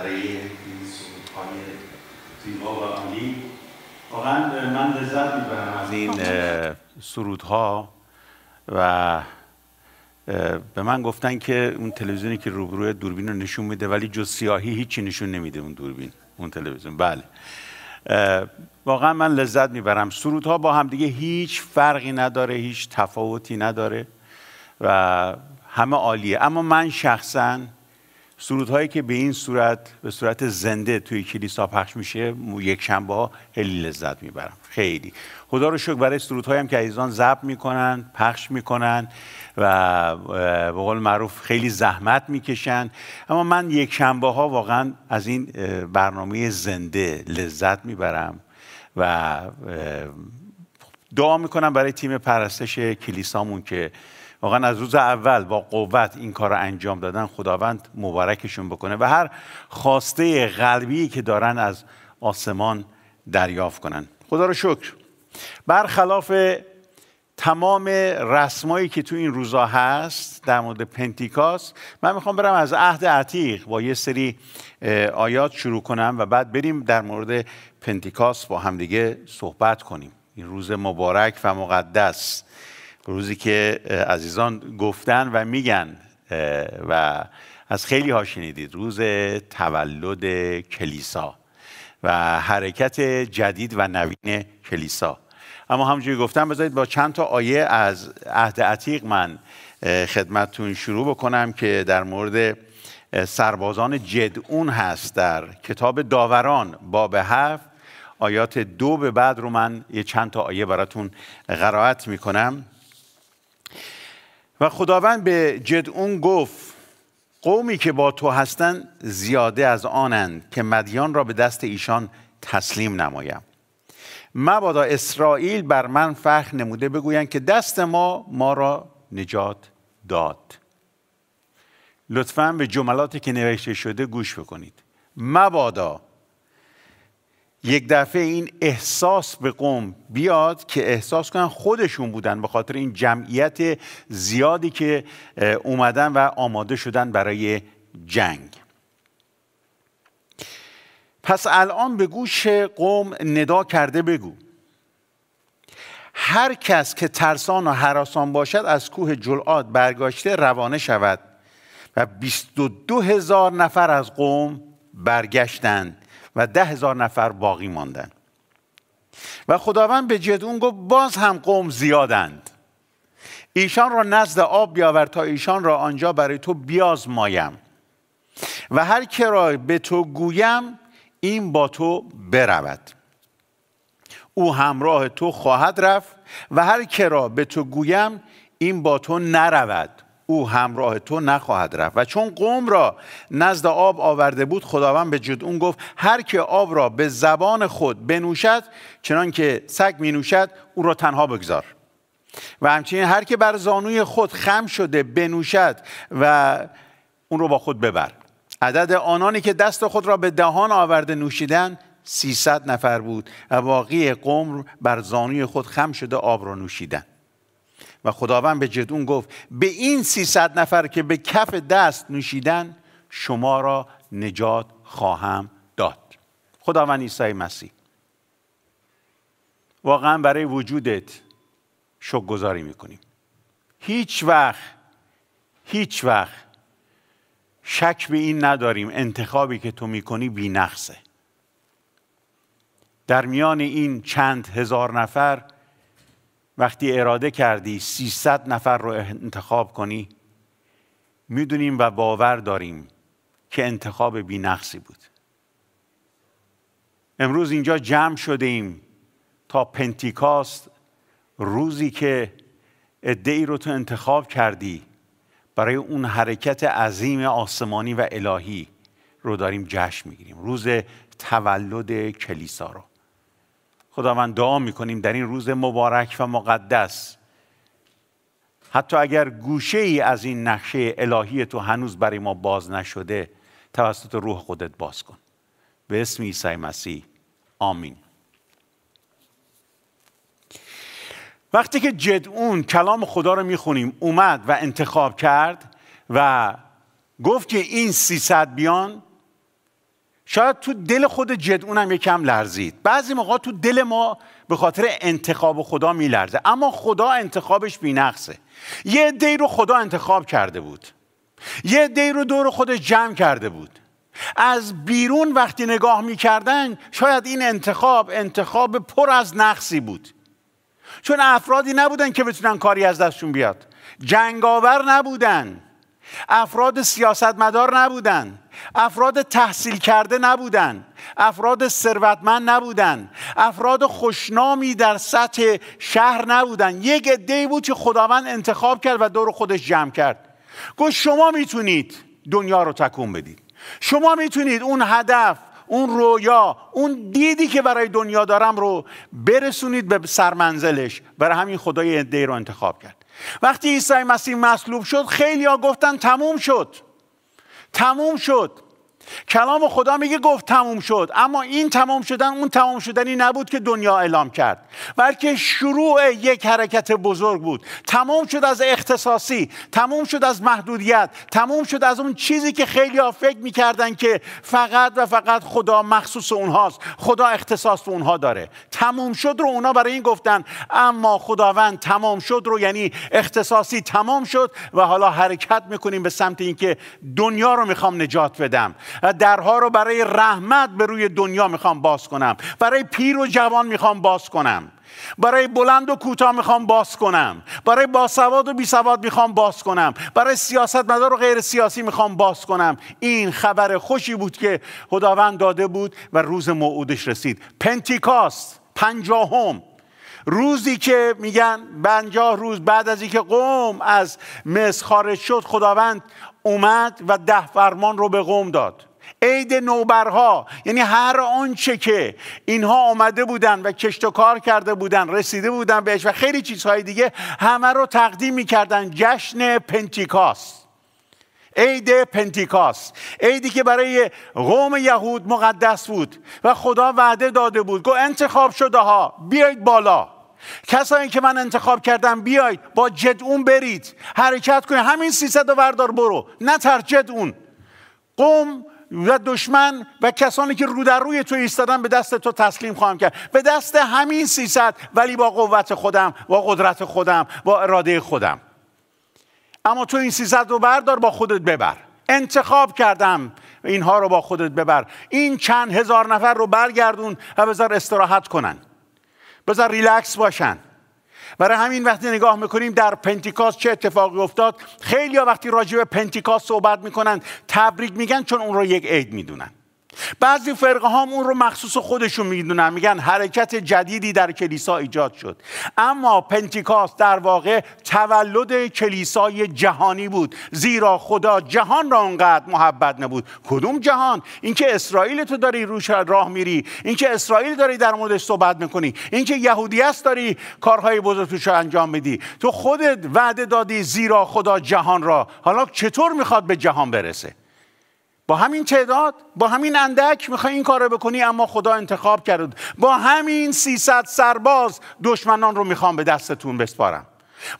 برای این سرودهای زیبا و عالی. واقعا من لذت می‌برم از این سرودها و به من گفتن که اون تلویزیونی که روبروی دوربین رو نشون میده ولی جز سیاهی هیچی نشون نمیده اون دوربین اون تلویزیون. بله. واقعا من لذت می‌برم. سرودها با هم دیگه هیچ فرقی نداره هیچ تفاوتی نداره و همه عالیه. اما من شخصا سرودهایی که به این صورت به صورت زنده توی کلیسا پخش میشه یک شنبه ها خیلی لذت می‌برم. خیلی. خدا رو شکر برای سرودهایی که عزیزان ضبط می‌کنن پخش می‌کنن و به قول معروف خیلی زحمت می‌کشن. اما من یک شنبه ها واقعا از این برنامه زنده لذت می‌برم و دعا می‌کنم برای تیم پرستش کلیسامون که واقعا از روز اول با قوت این کار رو انجام دادن خداوند مبارکشون بکنه و هر خواسته قلبی که دارن از آسمان دریافت کنن. خدا رو شکر. برخلاف تمام رسمایی که تو این روزا هست در مورد پنتیکاس من می‌خوام برم از عهد عتیق با یه سری آیات شروع کنم و بعد بریم در مورد پنتیکاس با همدیگه صحبت کنیم. این روز مبارک و مقدس. روزی که عزیزان گفتن و میگن و از خیلی ها شنیدید. روز تولد کلیسا و حرکت جدید و نوین کلیسا. اما همونجوری گفتم بذارید با چند تا آیه از عهد عتیق من خدمتتون شروع بکنم که در مورد سربازان جدعون هست در کتاب داوران باب هفت آیات دو به بعد رو من یه چند تا آیه براتون قرائت می‌کنم. و خداوند به جدعون گفت قومی که با تو هستند زیاده از آنند که مدیان را به دست ایشان تسلیم نمایم. مبادا اسرائیل بر من فخر نموده بگویند که دست ما ما را نجات داد. لطفا به جملاتی که نوشته شده گوش بکنید. مبادا یک دفعه این احساس به قوم بیاد که احساس کنن خودشون بودن به خاطر این جمعیت زیادی که اومدن و آماده شدن برای جنگ. پس الان به گوش قوم ندا کرده بگو. هر کس که ترسان و حراسان باشد از کوه جلعاد برگاشته روانه شود و بیست و دو هزار نفر از قوم برگشتند. و ده هزار نفر باقی ماندند و خداوند به جدون گفت باز هم قوم زیادند. ایشان را نزد آب بیاور تا ایشان را آنجا برای تو بیازمایم. و هر که را به تو گویم این با تو برود. او همراه تو خواهد رفت و هر که را به تو گویم این با تو نرود. او همراه تو نخواهد رفت. و چون قوم را نزد آب آورده بود خداوند به جدعون گفت هر که آب را به زبان خود بنوشد چنان که سگ می نوشد او را تنها بگذار. و همچنین هر که بر زانوی خود خم شده بنوشد و اون رو با خود ببر. عدد آنانی که دست خود را به دهان آورده نوشیدن 300 نفر بود و باقی قوم بر زانوی خود خم شده آب را نوشیدن. و خداوند به جدون گفت به این 300 نفر که به کف دست نوشیدن شما را نجات خواهم داد. خداوند عیسی مسیح. واقعا برای وجودت شکر گذاری می‌کنیم. هیچ وقت هیچ وقت شک به این نداریم انتخابی که تو می‌کنی بی نقصه در میان این چند هزار نفر وقتی اراده کردی 300 نفر رو انتخاب کنی می‌دونیم و باور داریم که انتخاب بی نقصی بود. امروز اینجا جمع شده ایم تا پنتیکاست روزی که ادعی رو تو انتخاب کردی برای اون حرکت عظیم آسمانی و الهی رو داریم جشن می‌گیریم. روز تولد کلیسا رو. خداوند دعا می‌کنیم در این روز مبارک و مقدس. حتی اگر گوشه ای از این نقشه الهی تو هنوز برای ما باز نشده توسط روح خودت باز کن. به اسم عیسی مسیح. آمین. وقتی که جدعون کلام خدا رو می‌خونیم اومد و انتخاب کرد و گفت که این 300 بیان شاید تو دل خود جدعونم یکم لرزید. بعضی موقع تو دل ما به خاطر انتخاب خدا میلرزه اما خدا انتخابش بینقصه. یه دی رو خدا انتخاب کرده بود. یه دی رو دور خودش جمع کرده بود. از بیرون وقتی نگاه می‌کردن شاید این انتخاب انتخاب پر از نقصی بود. چون افرادی نبودن که بتونن کاری از دستشون بیاد. جنگاور نبودن. افراد سیاستمدار نبودن. افراد تحصیل کرده نبودن. افراد ثروتمند نبودن. افراد خوشنامی در سطح شهر نبودن. یک عده بود که خداوند انتخاب کرد و دور خودش جمع کرد. گفت شما می‌تونید دنیا رو تکون بدید. شما می‌تونید اون هدف اون رویا اون دیدی که برای دنیا دارم رو برسونید به سرمنزلش. برای همین خدای عده رو انتخاب کرد. وقتی عیسی مسیح مصلوب شد خیلی ها گفتن تموم شد. تموم شد. کلام خدا میگه گفت تموم شد. اما این تمام شدن اون تمام شدنی نبود که دنیا اعلام کرد. بلکه شروع یک حرکت بزرگ بود. تمام شد از اختصاصی تمام شد از محدودیت تمام شد از اون چیزی که خیلی ها فکر می‌کردن که فقط و فقط خدا مخصوص اونهاست خدا اختصاص به اونها داره. تمام شد رو اونا برای این گفتن. اما خداوند تمام شد رو یعنی اختصاصی تمام شد و حالا حرکت می‌کنیم به سمت اینکه دنیا رو می‌خوام نجات بدم. درها رو برای رحمت به روی دنیا می‌خوام باز کنم. برای پیر و جوان می‌خوام باز کنم. برای بلند و کوتاه می‌خوام باز کنم. برای باسواد و بیسواد می‌خوام باز کنم. برای سیاستمدار و غیر سیاسی می‌خوام باز کنم. این خبر خوشی بود که خداوند داده بود و روز موعودش رسید. پنتیکاست پنجاهم. روزی که میگن پنجاه روز بعد از اینکه قوم از مصر خارج شد خداوند اومد و ده فرمان رو به قوم داد. عید نوبرها. یعنی هر آنچه که اینها آمده بودن و کشت و کار کرده بودن رسیده بودن بهش و خیلی چیزهای دیگه همه رو تقدیم می‌کردن. جشن پنتیکاست. عید پنتیکاست. عیدی که برای قوم یهود مقدس بود و خدا وعده داده بود. گو انتخاب شده ها. بیایید بالا. کسایی که من انتخاب کردم بیایید. با جدعون برید. حرکت کنید. همین سیصد و وردار برو. نتر جدعون قوم و دشمن و کسانی که رو در روی تو ایستادن به دست تو تسلیم خواهم کرد. به دست همین سیصد ولی با قوت خودم با قدرت خودم با اراده خودم. اما تو این سیصد رو بردار با خودت ببر. انتخاب کردم اینها رو با خودت ببر. این چند هزار نفر رو برگردون و بذار استراحت کنن. بذار ریلکس باشن. برای همین وقتی نگاه می‌کنیم در پنتیکاست چه اتفاقی افتاد؟ خیلی وقتی راجع به پنتیکاست صحبت می‌کنن تبریک میگن چون اون رو یک عید می‌دونن. بعضی فرقه ها اون رو مخصوص خودشون می‌دونن. میگن حرکت جدیدی در کلیسا ایجاد شد. اما پنتیکاست در واقع تولد کلیسای جهانی بود. زیرا خدا جهان را اونقدر محبت نمود. کدوم جهان؟ اینکه اسرائیل تو داری روش راه میری. اینکه اسرائیل داری در موردش صحبت می‌کنی. اینکه یهودیه است داری کارهای بزرگ توش انجام میدی. تو خودت وعده دادی زیرا خدا جهان را. حالا چطور می‌خواد به جهان برسه؟ با همین تعداد با همین اندک می‌خوای این کار رو بکنی اما خدا انتخاب کرد. با همین 300 سرباز دشمنان رو می‌خوام به دستتون بسپارم.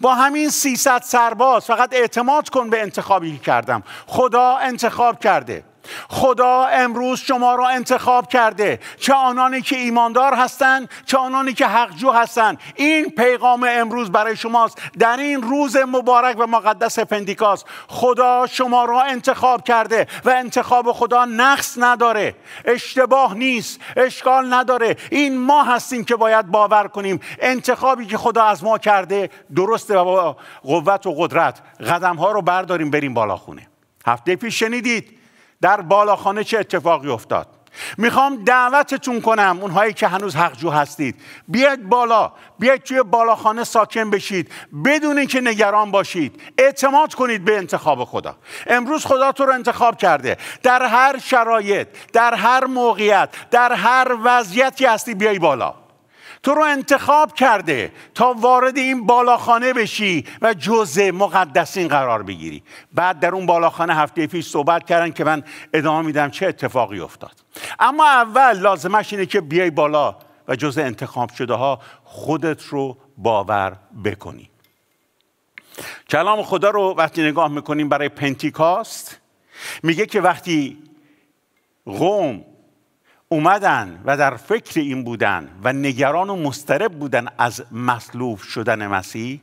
با همین 300 سرباز فقط اعتماد کن به انتخابی که کردم. خدا انتخاب کرده. خدا امروز شما را انتخاب کرده. چه آنانی که ایماندار هستند چه آنانی که حقجو هستند. این پیغام امروز برای شماست. در این روز مبارک و مقدس پندیکاس خدا شما را انتخاب کرده و انتخاب خدا نقص نداره. اشتباه نیست. اشکال نداره. این ما هستیم که باید باور کنیم. انتخابی که خدا از ما کرده درسته و با قوت و قدرت. قدم ها رو برداریم بریم بالا خونه. هفته پیش شنیدید. در بالاخانه چه اتفاقی افتاد؟ می‌خوام دعوتتون کنم اونهایی که هنوز حقجو هستید. بیاید بالا بیاید توی بالاخانه ساکن بشید. بدون اینکه نگران باشید. اعتماد کنید به انتخاب خدا. امروز خدا تو رو انتخاب کرده. در هر شرایط در هر موقعیت در هر وضعیتی هستی بیای بالا. تو رو انتخاب کرده تا وارد این بالاخانه بشی و جزء مقدسین قرار بگیری. بعد در اون بالاخانه هفته پیش صحبت کردن که من ادامه میدم چه اتفاقی افتاد. اما اول لازمش اینه که بیای بالا و جزء انتخاب شده ها خودت رو باور بکنی. کلام خدا رو وقتی نگاه می‌کنیم برای پنتیکاست میگه که وقتی قوم اومدن و در فکر این بودن و نگران و مسترب بودن از مصلوب شدن مسیح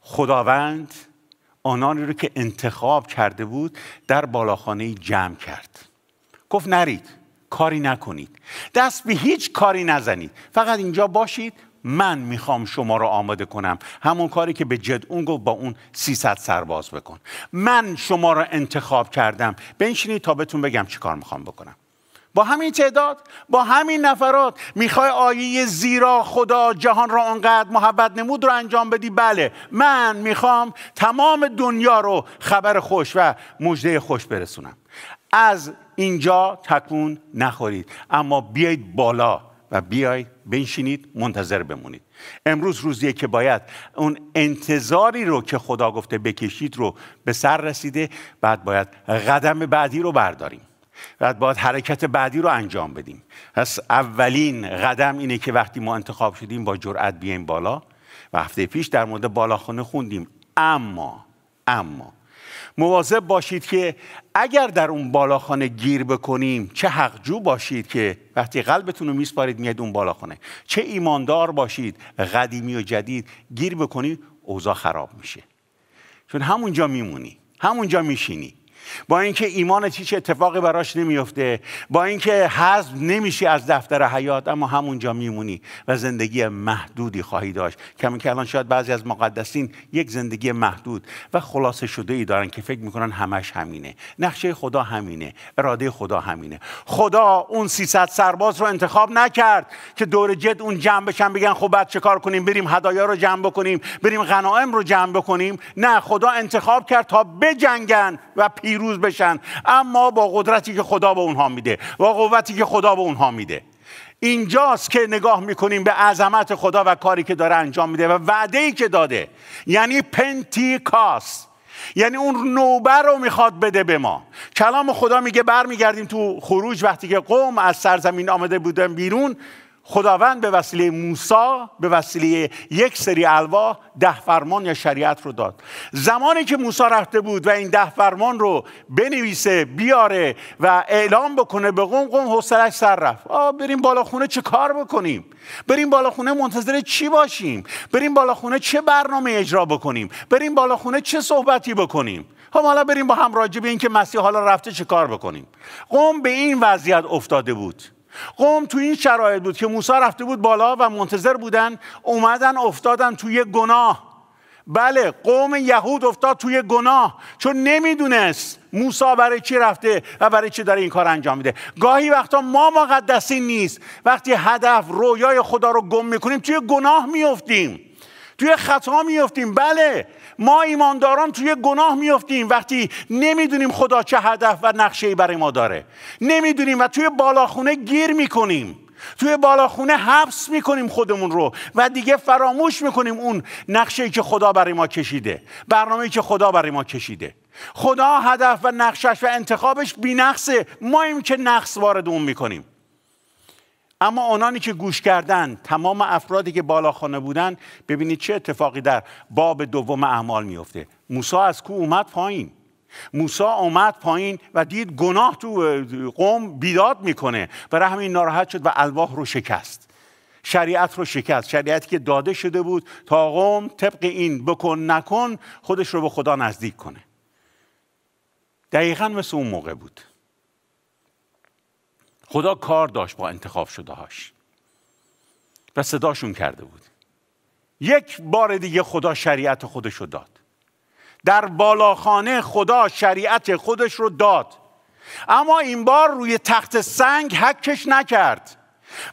خداوند آنانی رو که انتخاب کرده بود در بالاخانه جمع کرد. گفت نرید کاری نکنید. دست به هیچ کاری نزنید. فقط اینجا باشید من می‌خوام شما رو آماده کنم. همون کاری که به جد اون گفت با اون 300 سرباز بکن. من شما رو انتخاب کردم. بنشینید تا بهتون بگم چی کار می‌خوام بکنم. با همین تعداد با همین نفرات می‌خوای آیه زیرا خدا جهان را انقدر محبت نمود رو انجام بدی؟ بله. من می‌خوام تمام دنیا رو خبر خوش و مژده خوش برسونم. از اینجا تکون نخورید. اما بیایید بالا و بیایید بنشینید منتظر بمونید. امروز روزیه که باید اون انتظاری رو که خدا گفته بکشید رو به سر رسیده بعد باید قدم بعدی رو برداریم. بعد باید حرکت بعدی رو انجام بدیم. پس اولین قدم اینه که وقتی ما انتخاب شدیم با جرأت بیایم بالا. و هفته پیش در مورد بالاخانه خوندیم. اما اما مواظب باشید که اگر در اون بالاخانه گیر بکنیم چه حقجو باشید که وقتی قلبتون رو میسپارید میاد اون بالاخانه. چه ایماندار باشید قدیمی و جدید گیر بکنید اوضاع خراب میشه. چون همونجا میمونی همونجا میشینی. با اینکه ایمان هیچ اتفاقی براش نمیفته با اینکه حذف نمیشی از دفتر حیات اما همونجا میمونی و زندگی محدودی خواهی داشت. کمی که الان شاید بعضی از مقدسین یک زندگی محدود و خلاصه شده ای دارن که فکر می‌کنن همش همینه. نقشه خدا همینه اراده خدا همینه. خدا اون 300 سرباز رو انتخاب نکرد که دور جد اون جمع بشن بگن خب بعد چه کار کنیم؟ بریم هدایا رو جمع بکنیم بریم غنائم رو جمع بکنیم. نه خدا انتخاب کرد تا بجنگن و پیر پیروز بشن اما با قدرتی که خدا به اونها میده با قوتی که خدا به اونها میده. اینجاست که نگاه می‌کنیم به عظمت خدا و کاری که داره انجام میده و وعده ای که داده. یعنی پنتیکاست. یعنی اون نوبر رو می‌خواد بده به ما. کلام خدا میگه برمیگردیم تو خروج وقتی که قوم از سرزمین آمده بودن بیرون خداوند به وسیله موسا به وسیله یک سری الواح ده فرمان یا شریعت رو داد. زمانی که موسا رفته بود و این ده فرمان رو بنویسه بیاره و اعلام بکنه به قوم قوم حوصلش سر رفت. آه بریم بالا خونه چه کار بکنیم؟ بریم بالا خونه منتظر چی باشیم؟ بریم بالا خونه چه برنامه اجرا بکنیم؟ بریم بالا خونه چه صحبتی بکنیم؟ خب حالا بریم با هم راجع به این که مسیح حالا رفته چه کار بکنیم؟ قوم به این وضعیت افتاده بود. قوم تو این شرایط بود که موسی رفته بود بالا و منتظر بودن اومدن افتادن توی گناه. بله قوم یهود افتاد توی گناه چون نمی‌دونست موسی برای چی رفته و برای چی داره این کار انجام میده. گاهی وقتا ما مقدسین نیست. وقتی هدف رویای خدا رو گم می‌کنیم توی گناه میفتیم توی خطا میفتیم بله. ما ایمانداران توی گناه میفتیم وقتی نمی‌دونیم خدا چه هدف و نقشه برای ما داره. نمی‌دونیم و توی بالاخونه گیر می‌کنیم. توی بالاخونه حبس می‌کنیم خودمون رو و دیگه فراموش می‌کنیم اون نقشه که خدا برای ما کشیده. برنامه که خدا برای ما کشیده. خدا هدف و نقشش و انتخابش بی نقصه ما این که نقص وارد اون می‌کنیم. اما آنانی که گوش کردن تمام افرادی که بالاخانه بودن ببینید چه اتفاقی در باب دوم اعمال میفته موسی از کو اومد پایین. موسی اومد پایین و دید گناه تو قوم بیداد می‌کنه برای همین ناراحت شد و الواح رو شکست. شریعت رو شکست. شریعتی که داده شده بود تا قوم طبق این بکن نکن خودش رو به خدا نزدیک کنه. دقیقا مثل اون موقع بود. خدا کار داشت با انتخاب شده هاش و صداشون کرده بود. یک بار دیگه خدا شریعت خودش رو داد. در بالاخانه خدا شریعت خودش رو داد. اما این بار روی تخت سنگ حکش نکرد.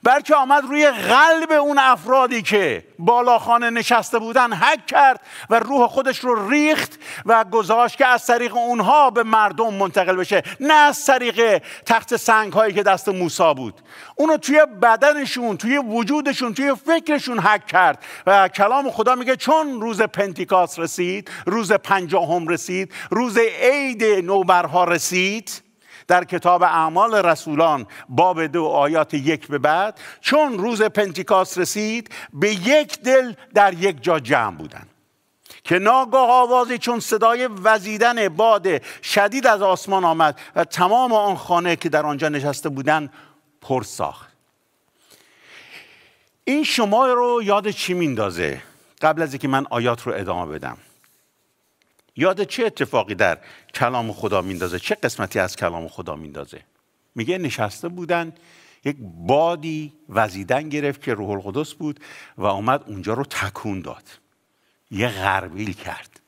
بلکه آمد روی قلب اون افرادی که بالاخانه نشسته بودن حک کرد و روح خودش رو ریخت و گذاشت که از طریق اونها به مردم منتقل بشه. نه از طریق تخت سنگ هایی که دست موسا بود. اونو توی بدنشون توی وجودشون توی فکرشون حک کرد و کلام خدا میگه چون روز پنتیکاس رسید روز پنجاهم رسید روز عید نوبرها رسید در کتاب اعمال رسولان باب دو آیات یک به بعد چون روز پنتیکاس رسید به یک دل در یک جا جمع بودند. که ناگاه آوازی چون صدای وزیدن باد شدید از آسمان آمد و تمام آن خانه که در آنجا نشسته بودند پر ساخت. این شما رو یاد چی میندازه قبل از اینکه من آیات رو ادامه بدم. یاد چه اتفاقی در کلام خدا میندازه؟ چه قسمتی از کلام خدا میندازه؟ میگه نشسته بودن یک بادی وزیدن گرفت که روح القدس بود و آمد اونجا رو تکون داد. یه غربیل کرد.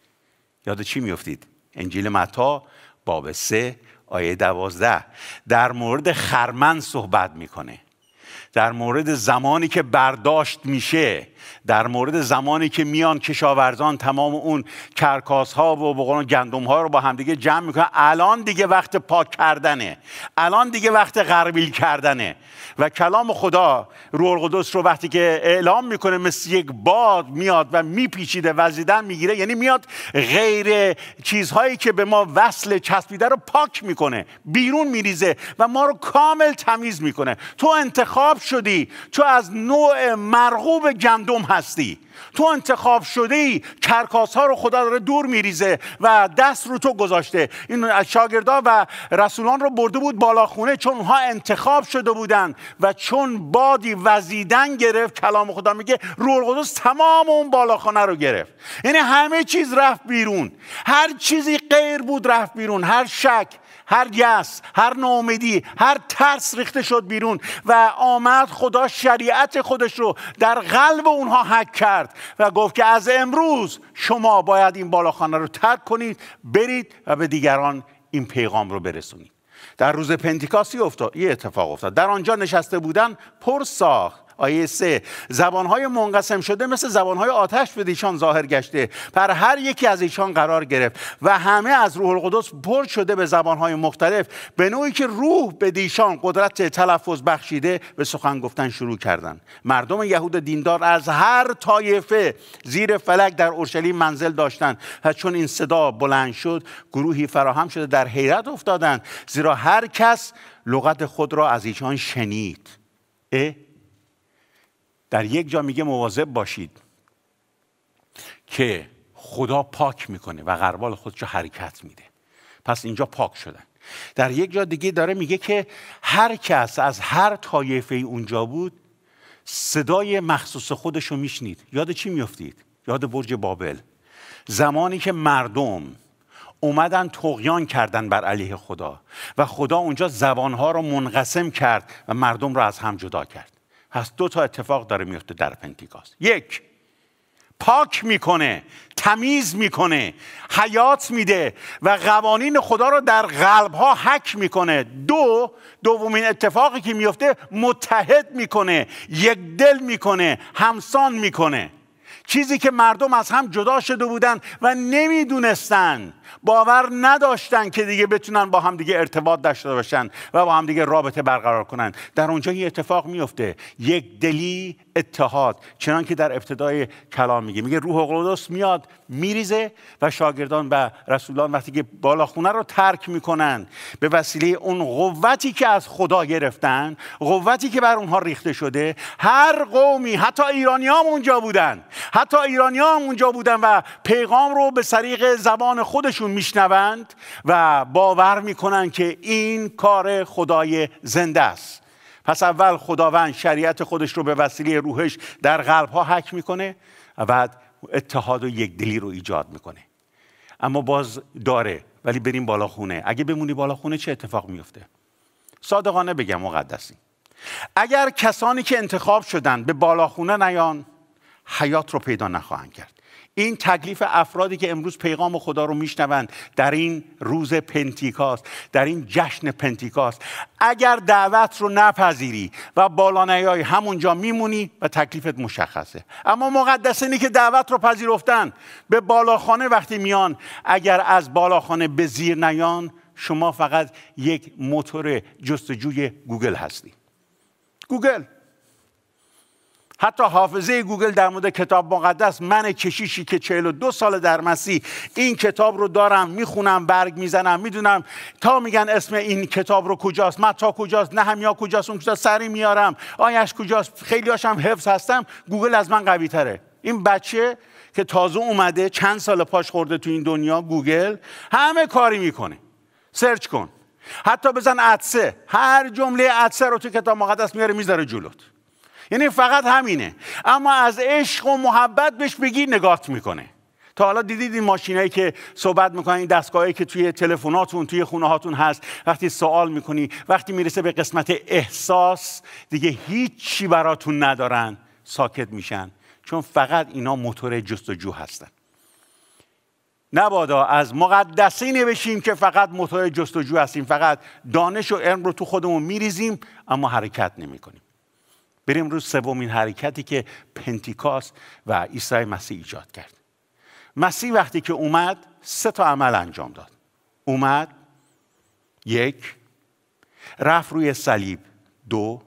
یاد چی میفتید انجیل متا باب سه آیه دوازده. در مورد خرمن صحبت می‌کنه. در مورد زمانی که برداشت میشه. در مورد زمانی که میان کشاورزان تمام اون کرکاس ها و بقول گندم ها رو با همدیگه جمع می‌کنن الان دیگه وقت پاک کردنه. الان دیگه وقت غربیل کردنه. و کلام خدا روح القدس رو وقتی که اعلام می‌کنه مثل یک باد میاد و میپیچیده وزیدن می‌گیره یعنی میاد غیر چیزهایی که به ما وصل چسبیده رو پاک می‌کنه بیرون میریزه و ما رو کامل تمیز می‌کنه. تو انتخاب شدی تو از نوع مرغوب گندم هستی. تو انتخاب شده ای کرکاس ها رو خدا داره دور میریزه و دست رو تو گذاشته. این شاگردا و رسولان رو برده بود بالاخونه چون اونها انتخاب شده بودن و چون بادی وزیدن گرفت کلام خدا میگه روح القدس تمام اون بالاخانه رو گرفت. یعنی همه چیز رفت بیرون. هر چیزی غیر بود رفت بیرون. هر شک هر یس هر ناامیدی هر ترس ریخته شد بیرون و آمد خدا شریعت خودش رو در قلب اونها حک کرد و گفت که از امروز شما باید این بالاخانه رو ترک کنید برید و به دیگران این پیغام رو برسونید. در روز پنتیکاسی افتاد یه اتفاق افتاد. در آنجا نشسته بودن پر ساخت. آیه سه. زبانهای منقسم شده مثل زبانهای آتش به ایشان ظاهر گشته. پر هر یکی از ایشان قرار گرفت و همه از روح القدس پر شده به زبانهای مختلف به نوعی که روح به دیشان قدرت تلفظ بخشیده به سخن گفتن شروع کردند. مردم یهود دیندار از هر طایفه زیر فلک در اورشلیم منزل داشتند و چون این صدا بلند شد گروهی فراهم شده در حیرت افتادند زیرا هر کس لغت خود را از ایشان شنید. در یک جا میگه مواظب باشید که خدا پاک می‌کنه و غربال خودش رو حرکت میده. پس اینجا پاک شدن. در یک جا دیگه داره میگه که هر کس از هر طایفه اونجا بود صدای مخصوص خودش رو میشنید. یاد چی میفتید؟ یاد برج بابل. زمانی که مردم اومدن تقیان کردن بر علیه خدا و خدا اونجا زبانها رو منقسم کرد و مردم رو از هم جدا کرد. پس دو تا اتفاق داره میفته در پنتیکاست. یک پاک می‌کنه تمیز می‌کنه حیات میده و قوانین خدا رو در قلب ها حک می‌کنه. دو دومین اتفاقی که میفته متحد می‌کنه یک دل می‌کنه همسان می‌کنه. چیزی که مردم از هم جدا شده بودن و نمی‌دونستن. باور نداشتن که دیگه بتونن با هم دیگه ارتباط داشته باشن و با هم دیگه رابطه برقرار کنن. در اونجا یه اتفاق میفته. یک دلی اتحاد چنان که در ابتدای کلام میگه. میگه روح القدس میاد میریزه و شاگردان و رسولان وقتی که بالاخونه رو ترک می‌کنن به وسیله اون قوتی که از خدا گرفتن قوتی که بر اونها ریخته شده هر قومی حتی ایرانی هم اونجا بودن حتی ایرانی هم اونجا بودن و پیغام رو به طریق زبان خودشون میشنوند و باور می‌کنن که این کار خدای زنده است. پس اول خداوند شریعت خودش رو به وسیله روحش در قلب ها حک می‌کنه و بعد اتحاد و دلی رو ایجاد می‌کنه. اما باز داره ولی بریم بالا خونه. اگه بمونی بالا خونه چه اتفاق میفته صادقانه بگم مقدسی. اگر کسانی که انتخاب شدن به بالاخونه نیان حیات رو پیدا نخواهند کرد. این تکلیف افرادی که امروز پیغام خدا رو میشنوند در این روز پنتیکاست در این جشن پنتیکاست. اگر دعوت رو نپذیری و بالا نیای همونجا میمونی و تکلیفت مشخصه. اما مقدسینی که دعوت رو پذیرفتن به بالاخانه وقتی میان اگر از بالاخانه به زیر نیان شما فقط یک موتور جستجوی گوگل هستی گوگل حتی حافظه گوگل در مورد کتاب مقدس من کشیشی که 42 سال در مسیح این کتاب رو دارم می‌خونم برگ می‌زنم می‌دونم تا میگن اسم این کتاب رو کجاست متا کجاست نحمیا کجاست اون کجاست سریع میارم آیه‌ش کجاست خیلی هاشم حفظ هستم گوگل از من قوی تره. این بچه که تازه اومده چند سال پاش خورده تو این دنیا گوگل همه کاری می‌کنه. سرچ کن. حتی بزن عدسه. هر جمله عدسه رو تو کتاب مقدس میاره می‌ذاره جلوت. یعنی فقط همینه. اما از عشق و محبت بهش بگی نگات می‌کنه. تا حالا دیدید این ماشینایی که صحبت می‌کنن این دستگاهایی که توی تلفناتون توی خونه هاتون هست وقتی سوال می‌کنی وقتی می‌رسه به قسمت احساس دیگه هیچی براتون ندارن ساکت میشن. چون فقط اینا موتور جستجو هستن. نبادا از مقدسی نوشیم که فقط موتور جستجو هستیم. فقط دانش و علم رو تو خودمون میریزیم اما حرکت نمی کنیم بریم روز سومین حرکتی که پنتیکاست و عیسی مسیح ایجاد کرد. مسیح وقتی که اومد سه تا عمل انجام داد. اومد یک رفت روی صلیب. دو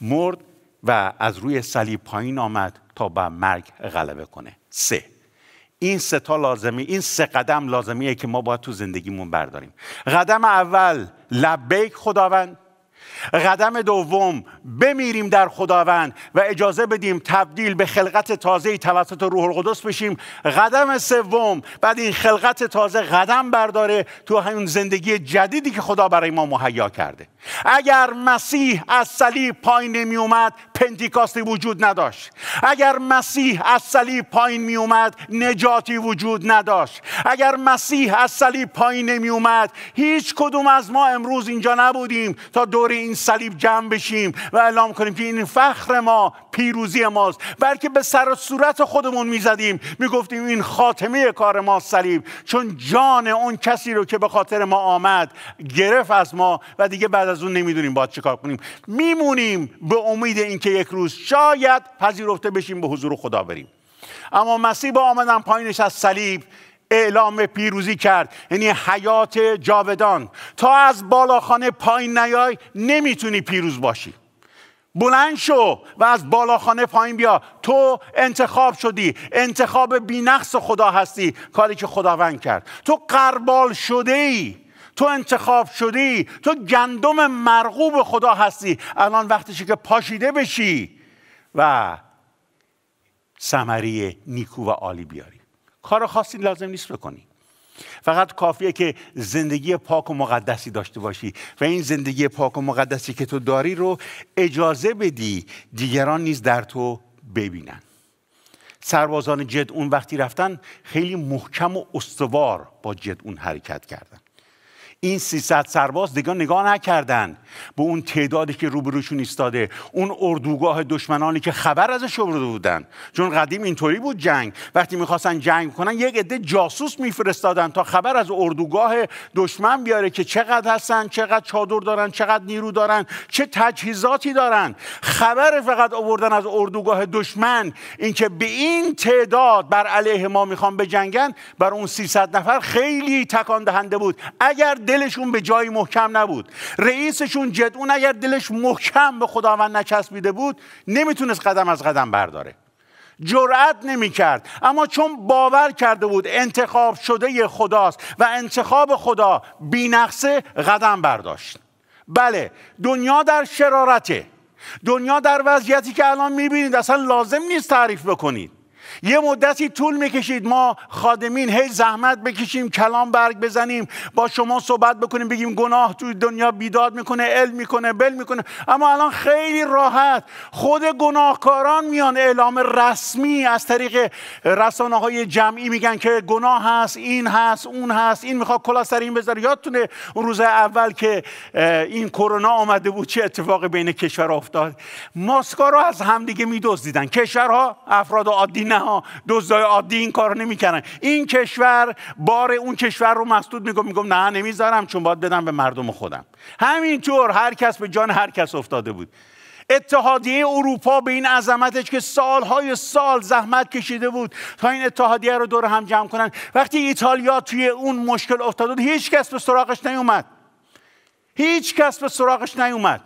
مرد و از روی صلیب پایین آمد تا به مرگ غلبه کنه. سه این سه تا لازمی این سه قدم لازمیه که ما باید تو زندگیمون برداریم. قدم اول لبیک خداوند. قدم دوم بمیریم در خداوند و اجازه بدیم تبدیل به خلقت تازه توسط روح القدس بشیم. قدم سوم بعد این خلقت تازه قدم برداره تو همین زندگی جدیدی که خدا برای ما مهیا کرده. اگر مسیح از صلیب پایین نمی اومد پنتیکاستی وجود نداشت. اگر مسیح از صلیب پایین می اومد نجاتی وجود نداشت. اگر مسیح از صلیب پایین نمی اومد هیچ کدوم از ما امروز اینجا نبودیم تا دور صلیب جمع بشیم و اعلام کنیم که این فخر ما پیروزی ماست بلکه به سر صورت خودمون می‌زدیم. می‌گفتیم این خاتمه کار ما صلیب چون جان اون کسی رو که به خاطر ما آمد گرفت از ما و دیگه بعد از اون نمی‌دونیم باید چیکار کنیم. میمونیم به امید اینکه یک روز شاید پذیرفته بشیم به حضور خدا بریم. اما مسیح با آمدن پایینش از صلیب اعلام پیروزی کرد. یعنی حیات جاودان. تا از بالاخانه پایین نیای نمی‌تونی پیروز باشی. بلند شو و از بالاخانه پایین بیا. تو انتخاب شدی. انتخاب بینقص خدا هستی. کاری که خداوند کرد. تو قربال شده ای تو انتخاب شدی. تو گندم مرغوب خدا هستی. الان وقتشه که پاشیده بشی و سمری نیکو و عالی بیاری. کار خاصی لازم نیست بکنی. فقط کافیه که زندگی پاک و مقدسی داشته باشی و این زندگی پاک و مقدسی که تو داری رو اجازه بدی دیگران نیز در تو ببینن. سربازان جد اون وقتی رفتن خیلی محکم و استوار با جد اون حرکت کردن. این 300 سرباز دیگه نگاه نکردن به اون تعدادی که روبروشون ایستاده اون اردوگاه دشمنانی که خبر ازش آورده بودن. چون قدیم اینطوری بود جنگ. وقتی می‌خواستن جنگ کنن یک عده جاسوس میفرستادن تا خبر از اردوگاه دشمن بیاره که چقدر هستن چقدر چادر دارن چقدر نیرو دارن چه تجهیزاتی دارن. خبر فقط آوردن از اردوگاه دشمن. اینکه به این تعداد بر علیه ما می‌خوان بجنگن بر اون 300 نفر خیلی تکان دهنده بود. اگر دلشون به جایی محکم نبود. رئیسشون جدون اگر دلش محکم به خداوند نچسبیده بود نمی‌تونست قدم از قدم برداره. جرأت نمی‌کرد. اما چون باور کرده بود انتخاب شده خداست و انتخاب خدا بینقصه قدم برداشت. بله دنیا در شرارته. دنیا در وضعیتی که الان می‌بینید اصلا لازم نیست تعریف بکنید. یه مدتی طول می‌کشید ما خادمین هی زحمت بکشیم کلام برگ بزنیم با شما صحبت بکنیم بگیم گناه توی دنیا بیداد می‌کنه علم می‌کنه بل می‌کنه. اما الان خیلی راحت. خود گناهکاران میان اعلام رسمی از طریق رسانه های جمعی میگن که گناه هست این هست اون هست این می‌خواد کلا سر این بذاره. یادتونه روز اول که این کرونا آمده بود چه اتفاقی بین کشور افتاد؟ ماسکا رو از همدیگه میدزدیدن. کشورها افراد عادی نه. دزدای عادی این کارو نمی‌کنن این کشور بار اون کشور رو مسدود میگم میگم نه نمی‌ذارم چون باید بدم به مردم خودم. همینطور هر کس به جان هر کس افتاده بود. اتحادیه اروپا به این عظمتش که سالهای سال زحمت کشیده بود تا این اتحادیه رو دور هم جمع کنن. وقتی ایتالیا توی اون مشکل افتاده بود هیچ کس به سراغش نیومد. هیچ کس به سراغش نیومد.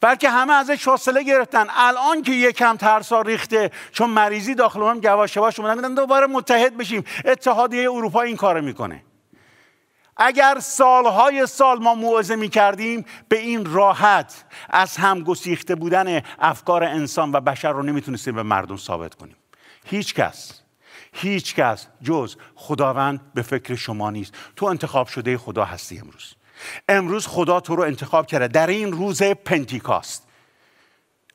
بلکه همه ازش فاصله گرفتن. الان که یکم ترسا ریخته چون مریضی داخل اونم گواش یواش اومدن دوباره متحد بشیم. اتحادیه اروپا این کارو می‌کنه. اگر سالهای سال ما موعظه می کردیم به این راحت از هم گسیخته بودن افکار انسان و بشر رو نمی‌تونستیم به مردم ثابت کنیم. هیچ کس هیچ کس جز خداوند به فکر شما نیست. تو انتخاب شده خدا هستی امروز. امروز خدا تو رو انتخاب کرده. در این روز پنتیکاست.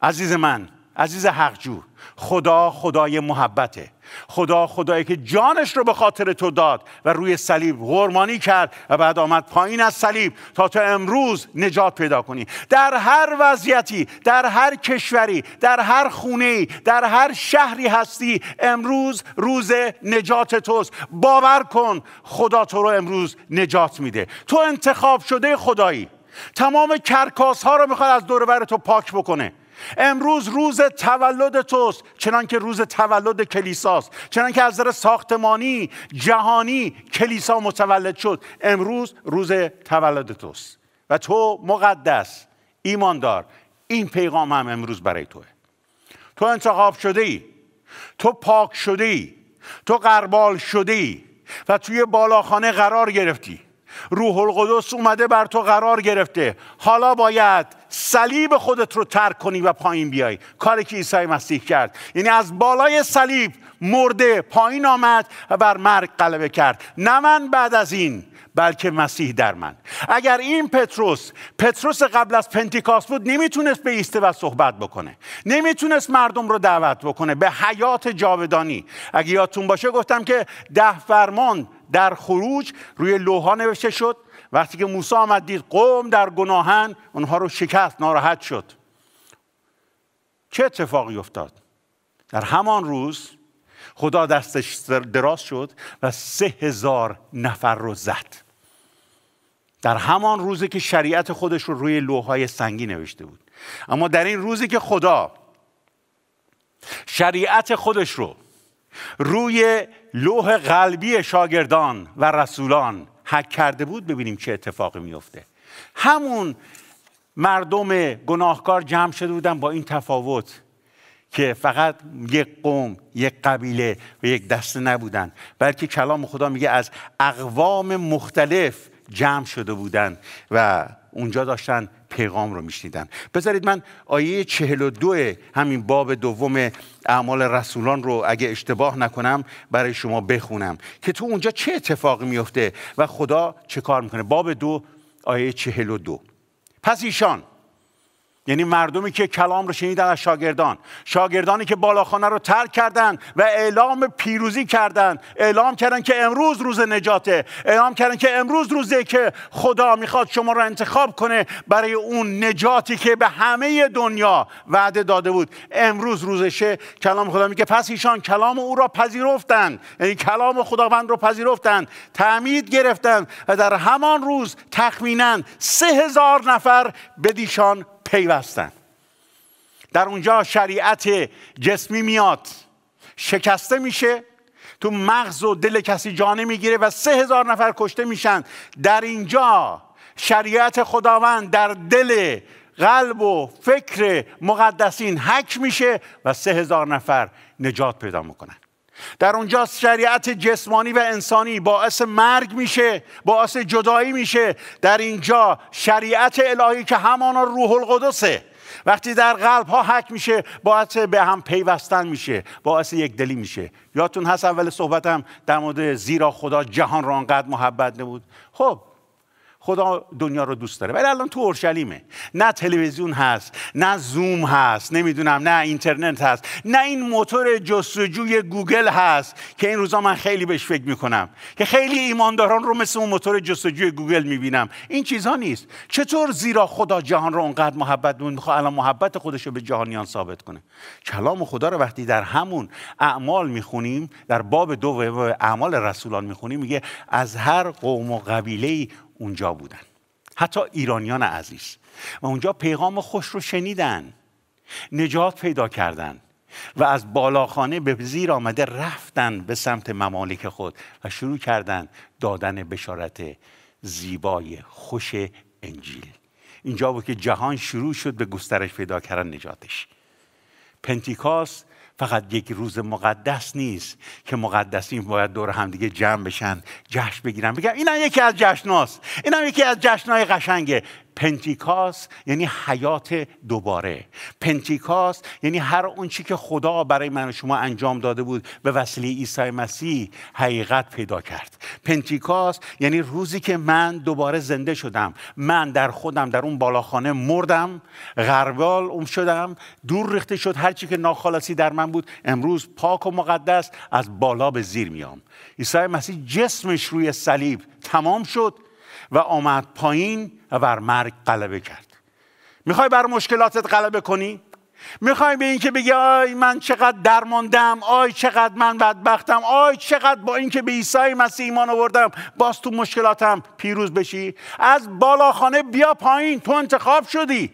عزیز من عزیز حقجو خدا خدای محبته. خدا خدایی که جانش رو به خاطر تو داد و روی صلیب قربانی کرد و بعد آمد پایین از صلیب تا تو امروز نجات پیدا کنی. در هر وضعیتی در هر کشوری در هر خونه در هر شهری هستی امروز روز نجات توست. باور کن خدا تو رو امروز نجات میده. تو انتخاب شده خدایی. تمام کرکاس ها رو می‌خواد از دور تو پاک بکنه. امروز روز تولد توست چنان که روز تولد کلیساست. چنان که از نظر ساختمانی جهانی کلیسا متولد شد. امروز روز تولد توست. و تو مقدس ایماندار این پیغام هم امروز برای توه. تو انتخاب شده ای تو پاک شده ای تو قربال شده ای و توی بالاخانه قرار گرفتی. روح القدس اومده بر تو قرار گرفته. حالا باید صلیب خودت رو ترک کنی و پایین بیای. کاری که عیسی مسیح کرد. یعنی از بالای صلیب مرده پایین آمد و بر مرگ غلبه کرد. نه من بعد از این بلکه مسیح در من. اگر این پتروس پتروس قبل از پنتیکاست بود نمی‌تونست به ایسته و صحبت بکنه. نمی‌تونست مردم رو دعوت بکنه. به حیات جاودانی. اگه یادتون باشه گفتم که ده فرمان در خروج روی لوها نوشته شد. وقتی که موسی آمد دید قوم در گناهن اونها رو شکست ناراحت شد. چه اتفاقی افتاد؟ در همان روز خدا دستش دراز شد و سه هزار نفر رو زد. در همان روزی که شریعت خودش رو روی لوهای سنگی نوشته بود. اما در این روزی که خدا شریعت خودش رو روی لوح قلبی شاگردان و رسولان حک کرده بود ببینیم چه اتفاقی میفته همون مردم گناهکار جمع شده بودن با این تفاوت که فقط یک قوم یک قبیله و یک دسته نبودن بلکه کلام خدا میگه از اقوام مختلف جمع شده بودن و اونجا داشتن پیغام رو میشنیدن. بذارید من آیه چهل و دو همین باب دوم اعمال رسولان رو اگه اشتباه نکنم برای شما بخونم که تو اونجا چه اتفاقی میفته و خدا چه کار می‌کنه؟ باب دو آیه چهل و دو. پس ایشان یعنی مردمی که کلام رو شنیدن از شاگردان. شاگردانی که بالاخانه رو ترک کردن و اعلام پیروزی کردن. اعلام کردن که امروز روز نجاته. اعلام کردن که امروز روزه که خدا می‌خواد شما رو انتخاب کنه برای اون نجاتی که به همه دنیا وعده داده بود. امروز روزشه کلام خدا میگه پس ایشان کلام او را پذیرفتن یعنی کلام خداوند رو پذیرفتن تعمید گرفتن و در همان روز تخمینا سه هزار نفر به دیشان پیوستن. در اونجا شریعت جسمی میاد. شکسته میشه. تو مغز و دل کسی جانه می‌گیره و سه هزار نفر کشته میشن. در اینجا شریعت خداوند در دل قلب و فکر مقدسین حک میشه و سه هزار نفر نجات پیدا می‌کنن. در اونجا شریعت جسمانی و انسانی باعث مرگ میشه باعث جدایی میشه. در اینجا شریعت الهی که همانا روح القدسه. وقتی در قلب ها حک میشه باعث به هم پیوستن میشه باعث یک دلی میشه. یادتون هست اول صحبتم در مورد زیرا خدا جهان را انقدر محبت نبود؟ خب خدا دنیا رو دوست داره. ولی الان تو اورشلیمه. نه تلویزیون هست نه زوم هست نمی‌دونم نه اینترنت هست نه این موتور جستجوی گوگل هست که این روزا من خیلی بهش فکر می‌کنم. که خیلی ایمانداران رو مثل اون موتور جستجوی گوگل می‌بینم. این چیزها نیست. چطور زیرا خدا جهان رو اونقدر محبت می‌خواد الان محبت خودش رو به جهانیان ثابت کنه؟ کلام خدا رو وقتی در همون اعمال می‌خونیم در باب دو اعمال رسولان می‌خونیم میگه از هر قوم و قبیله اونجا بودن. حتی ایرانیان عزیز. و اونجا پیغام خوش رو شنیدن. نجات پیدا کردن. و از بالاخانه به زیر آمده رفتن به سمت ممالک خود و شروع کردن دادن بشارت زیبای خوش انجیل. اینجا بود که جهان شروع شد به گسترش پیدا کردن نجاتش. پنتیکاست فقط یک روز مقدس نیست که مقدسین باید دور همدیگه جمع بشن جشن بگیرن. بگن اینا یکی از جشناست. اینا یکی از جشنهای قشنگه. پنتیکاس یعنی حیات دوباره. پنتیکاس یعنی هر اون چی که خدا برای من و شما انجام داده بود به وسیله عیسی مسیح حقیقت پیدا کرد. پنتیکاس یعنی روزی که من دوباره زنده شدم. من در خودم در اون بالاخانه مردم غربال اون شدم دور ریخته شد هر چی که ناخالصی در من بود. امروز پاک و مقدس از بالا به زیر میام. عیسی مسیح جسمش روی صلیب تمام شد. و آمد پایین و بر مرگ غلبه کرد. می‌خوای بر مشکلاتت غلبه کنی؟ می‌خوای به اینکه بگی آی من چقدر درماندم آی چقدر من بدبختم آی چقدر با اینکه به عیسی مسیح ایمان آوردم باز تو مشکلاتم پیروز بشی؟ از بالاخانه بیا پایین تو انتخاب شدی.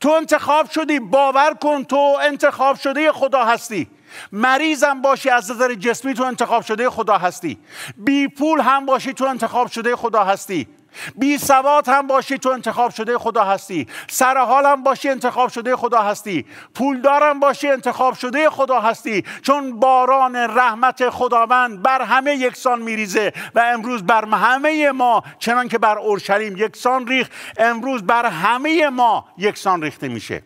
تو انتخاب شدی باور کن تو انتخاب شده خدا هستی. مریضم باشی از نظر جسمی تو انتخاب شده خدا هستی. بی پول هم باشی تو انتخاب شده خدا هستی. بی سواد هم باشی تو انتخاب شده خدا هستی. سر حال هم باشی انتخاب شده خدا هستی. پولدارم باشی انتخاب شده خدا هستی. چون باران رحمت خداوند بر همه یکسان میریزه و امروز بر همه ما چنان که بر اورشلیم یکسان ریخ امروز بر همه ما یکسان ریخته میشه.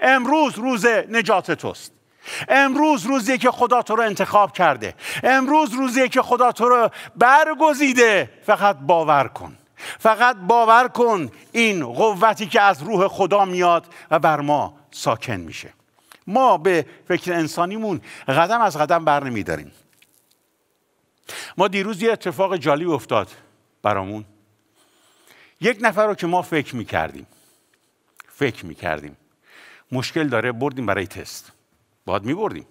امروز روز نجات توست. امروز روزیه که خدا تو رو انتخاب کرده. امروز روزیه که خدا تو رو برگزیده. فقط باور کن. فقط باور کن این قوتی که از روح خدا میاد و بر ما ساکن میشه. ما به فکر انسانیمون قدم از قدم بر نمیداریم. ما دیروز یه اتفاق جالب افتاد برامون. یک نفر رو که ما فکر می‌کردیم فکر می‌کردیم مشکل داره بردیم برای تست. باید میبردیم.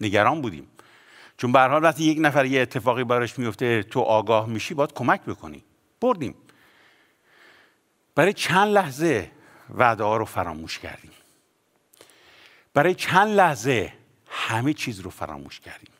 نگران بودیم. چون به حال وقتی یک نفر یه اتفاقی براش میفته تو آگاه میشی باید کمک بکنی. بردیم. برای چند لحظه وعده ها رو فراموش کردیم. برای چند لحظه همه چیز رو فراموش کردیم.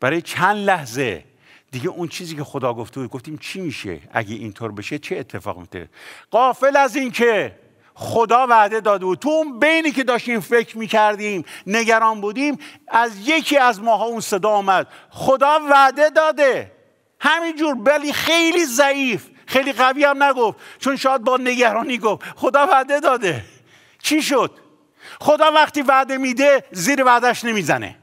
برای چند لحظه دیگه اون چیزی که خدا گفته بود گفتیم چی میشه؟ اگه اینطور بشه چه اتفاق میفته قافل از این که خدا وعده داده بود. تو اون بینی که داشتیم فکر می‌کردیم نگران بودیم از یکی از ماها اون صدا آمد خدا وعده داده. همینجور ولی خیلی ضعیف. خیلی قوی هم نگفت چون شاید با نگرانی گفت. خدا وعده داده. چی شد؟ خدا وقتی وعده میده زیر وعدش نمی‌زنه.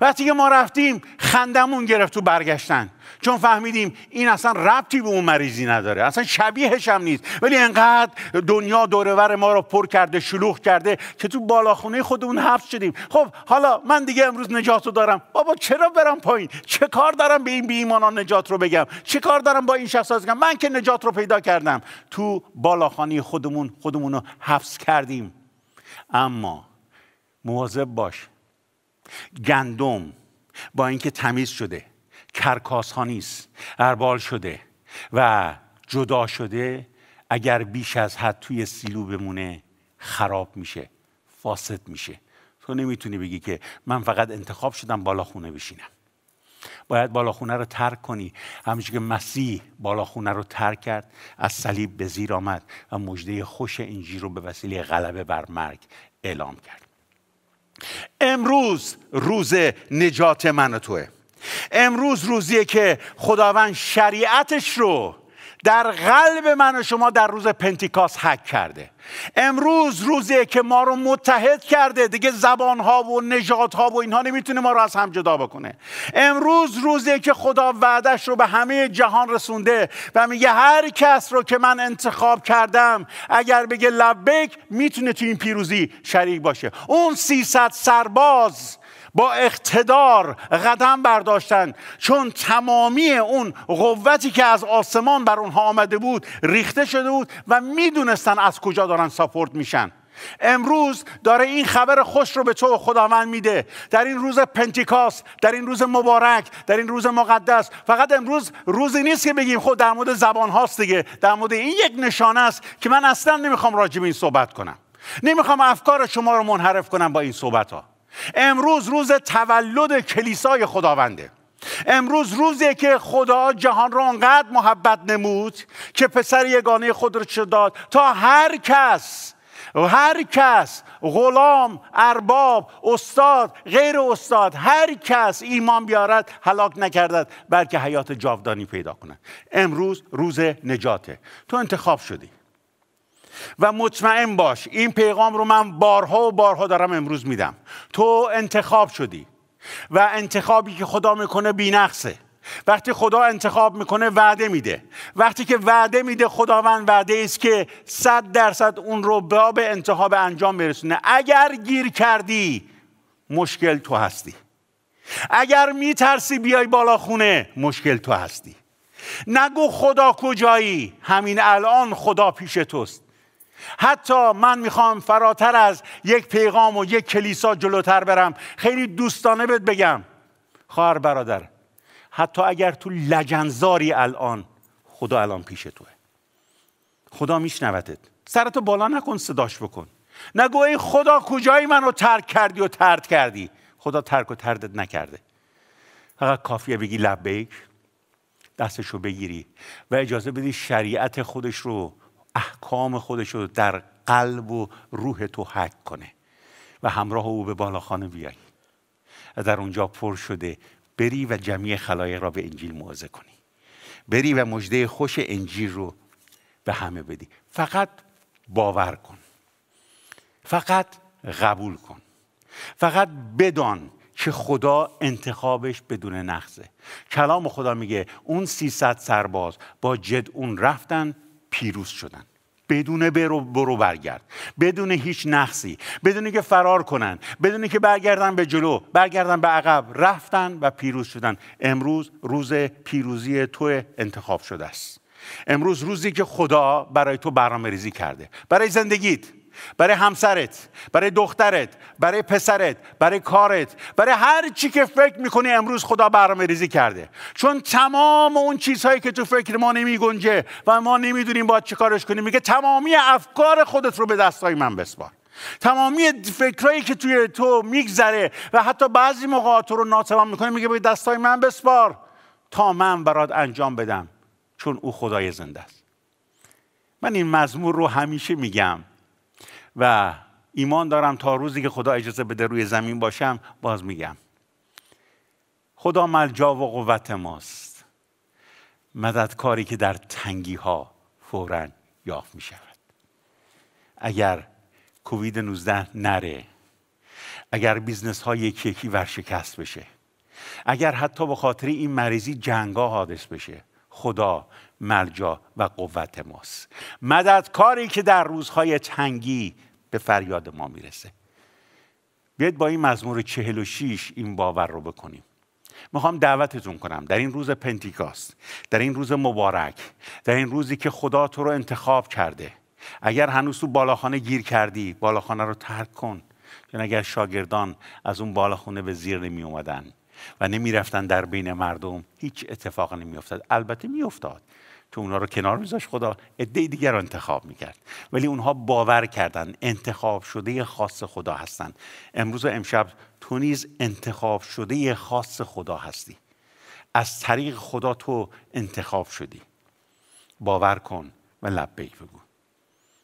وقتی که ما رفتیم خندمون گرفت تو برگشتن. چون فهمیدیم این اصلا ربطی به اون مریضی نداره. اصلا شبیهش هم نیست. ولی انقدر دنیا دورور ما رو پر کرده شلوغ کرده که تو بالاخونه خودمون حبس شدیم. خب حالا من دیگه امروز نجات رو دارم. بابا چرا برم پایین؟ چه کار دارم به این بی ایمانان نجات رو بگم؟ چه کار دارم با این شخص بگم؟ من که نجات رو پیدا کردم. تو بالاخانه خودمون خودمون رو حبس کردیم. اما مواظب باش گندم با اینکه تمیز شده کرکاس ها نیست اربال شده و جدا شده اگر بیش از حد توی سیلو بمونه خراب میشه فاسد میشه. تو نمی‌تونی بگی که من فقط انتخاب شدم بالا خونه بشینم. باید بالاخونه رو ترک کنی. همچنین که مسیح بالاخونه رو ترک کرد از صلیب به زیر آمد و مجده خوش انجیل رو به وسیله غلبه بر مرگ اعلام کرد. امروز روز نجات من و توه. امروز روزیه که خداوند شریعتش رو در قلب من و شما در روز پنتیکاس حک کرده. امروز روزیه که ما رو متحد کرده دیگه زبانها و نژادها و اینها نمی‌تونه ما رو از هم جدا بکنه. امروز روزیه که خدا وعدش رو به همه جهان رسونده و میگه هر کس رو که من انتخاب کردم اگر بگه لبک می‌تونه تو این پیروزی شریک باشه. اون 300 سرباز با اقتدار قدم برداشتن. چون تمامی اون قوتی که از آسمان بر اونها آمده بود ریخته شده بود و می‌دونستن از کجا دارن ساپورت میشن. امروز داره این خبر خوش رو به تو خداوند میده. در این روز پنتیکاس در این روز مبارک در این روز مقدس. فقط امروز روزی نیست که بگیم خود در مورد زبان هاست دیگه. در مورد این یک نشانه است که من اصلا نمی‌خوام راجع به این صحبت کنم. نمی‌خوام افکار شما رو منحرف کنم با این صحبت ها امروز روز تولد کلیسای خداونده. امروز روزیه که خدا جهان را انقدر محبت نمود که پسر یگانه خود را داد. تا هر کس هر کس غلام ارباب استاد غیر استاد هر کس ایمان بیارد هلاک نکردد بلکه حیات جاودانی پیدا کند. امروز روز نجاته. تو انتخاب شدی. و مطمئن باش این پیغام رو من بارها و بارها دارم امروز میدم. تو انتخاب شدی و انتخابی که خدا می‌کنه بینقصه. وقتی خدا انتخاب می‌کنه وعده میده. وقتی که وعده میده خداوند وعده است که صد درصد اون رو به انتها به انجام برسونه. اگر گیر کردی مشکل تو هستی. اگر میترسی بیای بالا خونه مشکل تو هستی. نگو خدا کجایی همین الان خدا پیش توست. حتی من می‌خوام فراتر از یک پیغام و یک کلیسا جلوتر برم. خیلی دوستانه بهت بگم. خواهر برادر حتی اگر تو لجنزاری الان خدا الان پیش توه. خدا میشنوتت. سرتو بالا نکن صداش بکن. نگو ای خدا کجایی منو ترک کردی و ترد کردی؟ خدا ترک و تردت نکرده. فقط کافیه بگی لبیک دستشو بگیری و اجازه بدی شریعت خودش رو احکام خودش رو در قلب و روح تو حک کنه و همراه او به بالاخانه بیایی و در اونجا پر شده بری و جمعی خلایق را به انجیل موعظه کنی. بری و مجده خوش انجیل رو به همه بدی. فقط باور کن. فقط قبول کن. فقط بدان که خدا انتخابش بدون نقصه کلام خدا میگه اون 300 سرباز با جد اون رفتن پیروز شدن. بدون برو, برو برگرد. بدون هیچ نقصی. بدون که فرار کنن. بدون که برگردن به جلو. برگردن به عقب. رفتن و پیروز شدن. امروز روز پیروزی تو انتخاب شده است. امروز روزی که خدا برای تو برنامه ریزی کرده. برای زندگیت. برای همسرت برای دخترت برای پسرت برای کارت برای هر چی که فکر می‌کنی امروز خدا برنامه ریزی کرده. چون تمام اون چیزهایی که تو فکر ما نمی گنجه و ما نمی‌دونیم باید چه کارش کنیم میگه تمامی افکار خودت رو به دستای من بسپار. تمامی فکرایی که توی تو میگذره و حتی بعضی موقع تو رو ناتمام می‌کنه میگه به دستای من بسپار. تا من برات انجام بدم چون او خدای زنده است. من این مزمور رو همیشه میگم. و ایمان دارم تا روزی که خدا اجازه بده روی زمین باشم باز میگم. خدا ملجا و قوت ماست. مددکاری که در تنگی ها فورا یافت می شود اگر کووید 19 نره اگر business های یکی یکی ورشکست بشه اگر حتی به خاطر این مریضی جنگا حادث بشه خدا ملجا و قوت ماست. مددکاری که در روزهای تنگی به فریاد ما می‌رسه. بیاید با این مزمور چهل و شیش این باور رو بکنیم. می‌خوام دعوتتون کنم. در این روز پنتیکاست در این روز مبارک در این روزی که خدا تو رو انتخاب کرده. اگر هنوز تو بالاخانه گیر کردی بالاخانه رو ترک کن. چون اگر شاگردان از اون بالاخانه به زیر نمی اومدن و نمی رفتن در بین مردم هیچ اتفاق نمی افتاد. البته می افتاد. که اونا رو کنار میذاشت خدا عده دیگر رو انتخاب می‌کرد. ولی اونها باور کردن انتخاب شده خاص خدا هستن. امروز و امشب تو نیز انتخاب شده خاص خدا هستی. از طریق خدا تو انتخاب شدی. باور کن و لبیک بگو.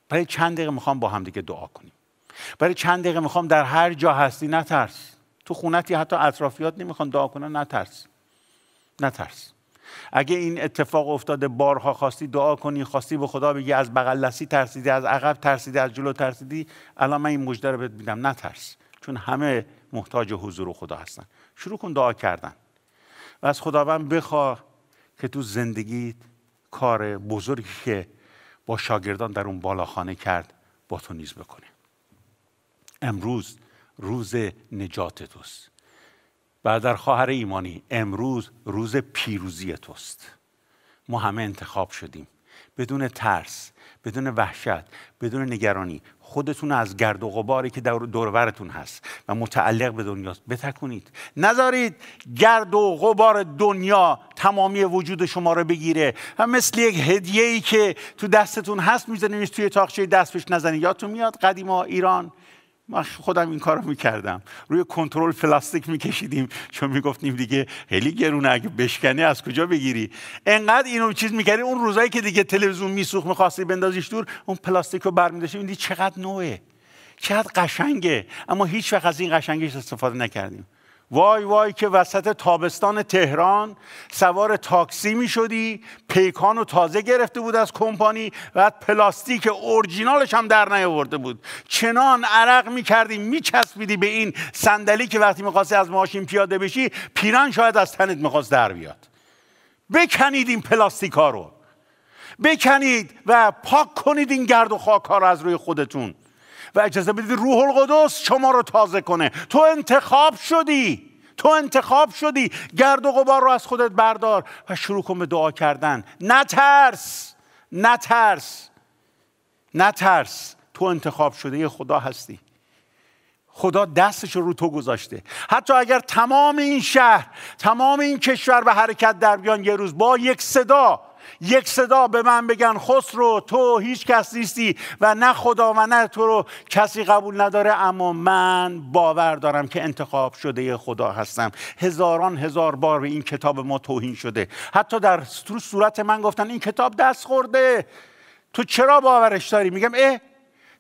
برای چند دقیقه می‌خوام با هم دیگه دعا کنیم. برای چند دقیقه می‌خوام در هر جا هستی نترس. تو خونتی حتی اطرافیات نمی‌خوان دعا کنن نترس. نترس. اگه این اتفاق افتاده بارها خواستی دعا کنی خواستی به خدا بگی از بغل ترسیدی از عقب ترسیدی از جلو ترسیدی الان من این مژده رو بهت میدم. نترس چون همه محتاج حضور خدا هستن. شروع کن دعا کردن. و از خداوند بخواه که تو زندگی کار بزرگی که با شاگردان در اون بالاخانه کرد با تو نیز بکنه. امروز روز نجات توست. برادر خواهر ایمانی امروز روز پیروزی توست. ما همه انتخاب شدیم. بدون ترس بدون وحشت بدون نگرانی خودتون از گرد و غباری که دور دورورتون هست و متعلق به دنیاست بتکنید نذارید گرد و غبار دنیا تمامی وجود شما رو بگیره و مثل یک هدیه ای که تو دستتون هست میزنیمش توی تاخچه دست بهش نزنید. یادتون میاد قدیما ایران من خودم این کارو می‌کردم. روی کنترل پلاستیک میکشیدیم. چون می‌گفتیم دیگه خیلی گرونه. اگه بشکنه از کجا بگیری؟ انقدر اینو چیز می‌کردی. اون روزایی که دیگه تلویزیون می‌سوخت می‌خواستی بندازیش دور اون پلاستیک رو برمیداشتیم. این چقدر نوئه. چقدر قشنگه. اما هیچ وقت از این قشنگش استفاده نکردیم. وای وای که وسط تابستان تهران سوار تاکسی می شدی پیکان و تازه گرفته بود از کمپانی و پلاستیک اورجینالش هم در نیاورده بود. چنان عرق می کردی می چسبیدی به این صندلی که وقتی می‌خواستی از ماشین پیاده بشی پیرهن شاید از تنت می‌خواست در بیاد. بکنید این پلاستیک ها رو. بکنید و پاک کنید این گرد و خاک ها رو از روی خودتون. و اجازه بدید روح القدس شما رو تازه کنه. تو انتخاب شدی. تو انتخاب شدی. گرد و غبار رو از خودت بردار و شروع کن به دعا کردن. نترس. نترس. نترس. تو انتخاب شده خدا هستی. خدا دستش رو تو گذاشته. حتی اگر تمام این شهر تمام این کشور به حرکت در بیان یه روز با یک صدا یک صدا به من بگن خسرو تو هیچ کس نیستی و نه خدا و نه تو رو کسی قبول نداره اما من باور دارم که انتخاب شده خدا هستم. هزاران هزار بار به این کتاب ما توهین شده. حتی در صورت من گفتن این کتاب دست خورده. تو چرا باورش داری؟ میگم اه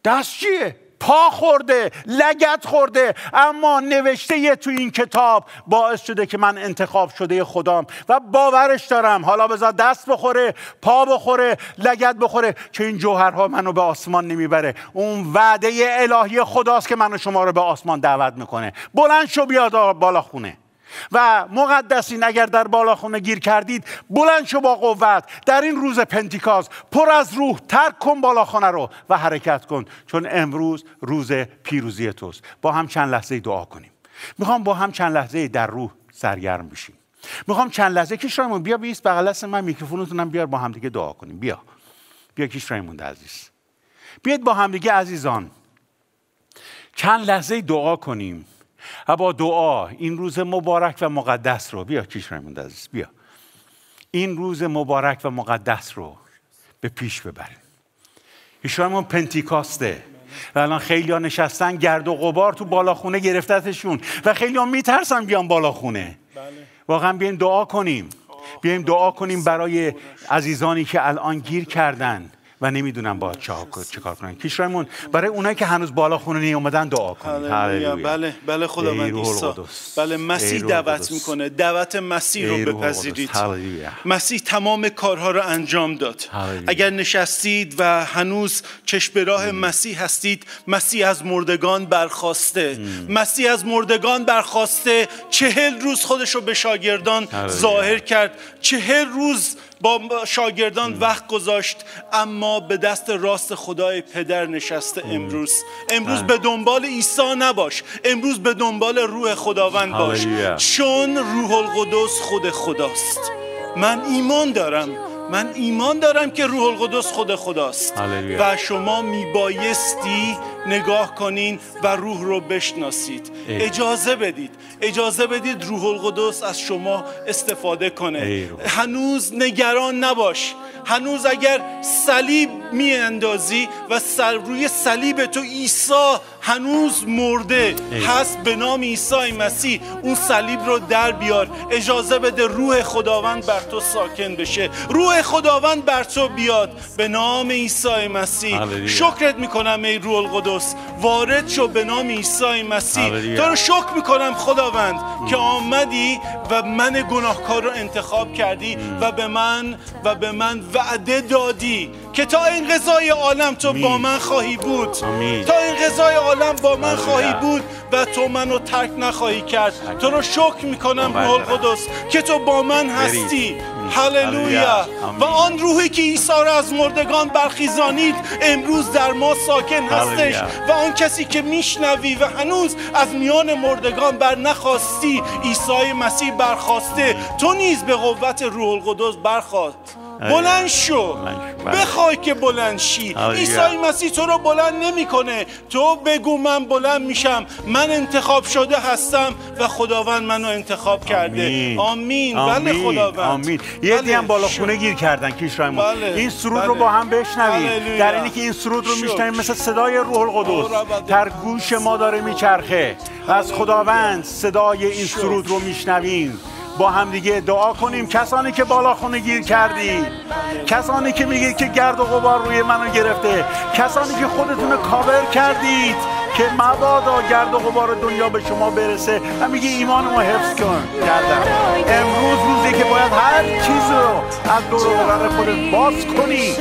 دست چیه؟ پا خورده لگت خورده. اما نوشته تو این کتاب باعث شده که من انتخاب شده خدام و باورش دارم. حالا بذار دست بخوره پا بخوره لگت بخوره که این جوهرها منو به آسمان نمی‌بره. اون وعده الهی خداست که منو شما رو به آسمان دعوت می‌کنه. بلند شو بیاد بالا خونه. و مقدسین اگر در بالاخونه گیر کردید بلند شو با قوت. در این روز پنتیکاز پر از روح ترک کن بالاخانه رو و حرکت کن. چون امروز روز پیروزی توست. با هم چند لحظه دعا کنیم. می‌خوام با هم چند لحظه در روح سرگرم بشیم. می‌خوام چند لحظه کیش رایمون بیا بیست بغل دست من میکروفونتونم بیار با هم دیگه دعا کنیم. بیا. بیا کیش رایمون عزیز. بیاید با هم دیگه عزیزان. چند لحظه دعا کنیم. با دعا این روز مبارک و مقدس رو. بیا کیش رایموند عزیز بیا. این روز مبارک و مقدس رو به پیش ببریم. ایشانمون پنتیکاسته و الان خیلی ها نشستن گرد و غبار تو بالاخونه گرفتتشون و خیلی ها میترسن بیان بالاخونه. بله. واقعا بیایم دعا کنیم. بیایم دعا کنیم برای عزیزانی که الان گیر کردن. و نمی‌دونم با چه کار کنن. کیشرایمون برای اونایی که هنوز بالا خونه نی اومدن دعا کنید. بله بله خداوند عیسی. بله مسیح دعوت می‌کنه. دعوت مسیح رو بپذیرید. مسیح تمام کارها رو انجام داد. اگر نشستید و هنوز چشم راه مسیح هستید مسیح از مردگان برخواسته. مسیح از مردگان برخواسته. چهل روز خودش رو به شاگردان ظاهر کرد. چهل روز با شاگردان وقت گذاشت اما به دست راست خدای پدر نشسته امروز. امروز به دنبال عیسی نباش. امروز به دنبال روح خداوند باش. چون روح القدس خود خداست. من ایمان دارم. من ایمان دارم که روح القدس خود خداست. و شما میبایستی نگاه کنین و روح رو بشناسید. اجازه بدید. اجازه بدید روح القدس از شما استفاده کنه. هنوز نگران نباش. هنوز اگر صلیب اندازی و سر روی صلیب تو عیسی هنوز مرده. هست به نام عیسی مسیح. اون صلیب رو در بیار. اجازه بده روح خداوند بر تو ساکن بشه. روح خداوند بر تو بیاد. به نام عیسی مسیح. شکرت می‌کنم ای روح القدس. وارد شو به نام عیسی مسیح. تو رو شکر می‌کنم خداوند که آمدی و من گناهکار رو انتخاب کردی و به من و به من وعده دادی که تا این غذای عالم تو با من خواهی بود. تا این غذای عالم با من خواهی بود و تو منو ترک نخواهی کرد. تو رو شکر می‌کنم روح القدس که تو با من هستی. هللویا. و آن روحی که عیسی را از مردگان برخیزانید امروز در ما ساکن هستش. و آن کسی که میشنوی و هنوز از میان مردگان بر نخواستی عیسی مسیح برخواسته. تو نیز به قوت روح القدس برخواست بلند شو. بله. بخوای که بلند شی. عیسی مسیح تو رو بلند نمی‌کنه. تو بگو من بلند میشم. من انتخاب شده هستم و خداوند منو انتخاب کرده. آمین, بله خداوند. آمین. یه بله. هم بالا خونه گیر کردن کیش بله. این سرود رو با هم بشنویم. در اینی که این سرود رو میشنویم مثل صدای روح القدس. در گوش ما داره میچرخه. از خداوند صدای این سرود رو میشنویم. با هم دیگه دعا کنیم. کسانی که بالا خونه گیر کردی کسانی که میگید که گرد و غبار روی منو گرفته کسانی که خودتون کاور کردید که مبادا گرد و غبار دنیا به شما برسه. و میگه ایمان ما حفظ کن. کردم امروز روزی که باید هر چیز رو از دور خودت باز کنی.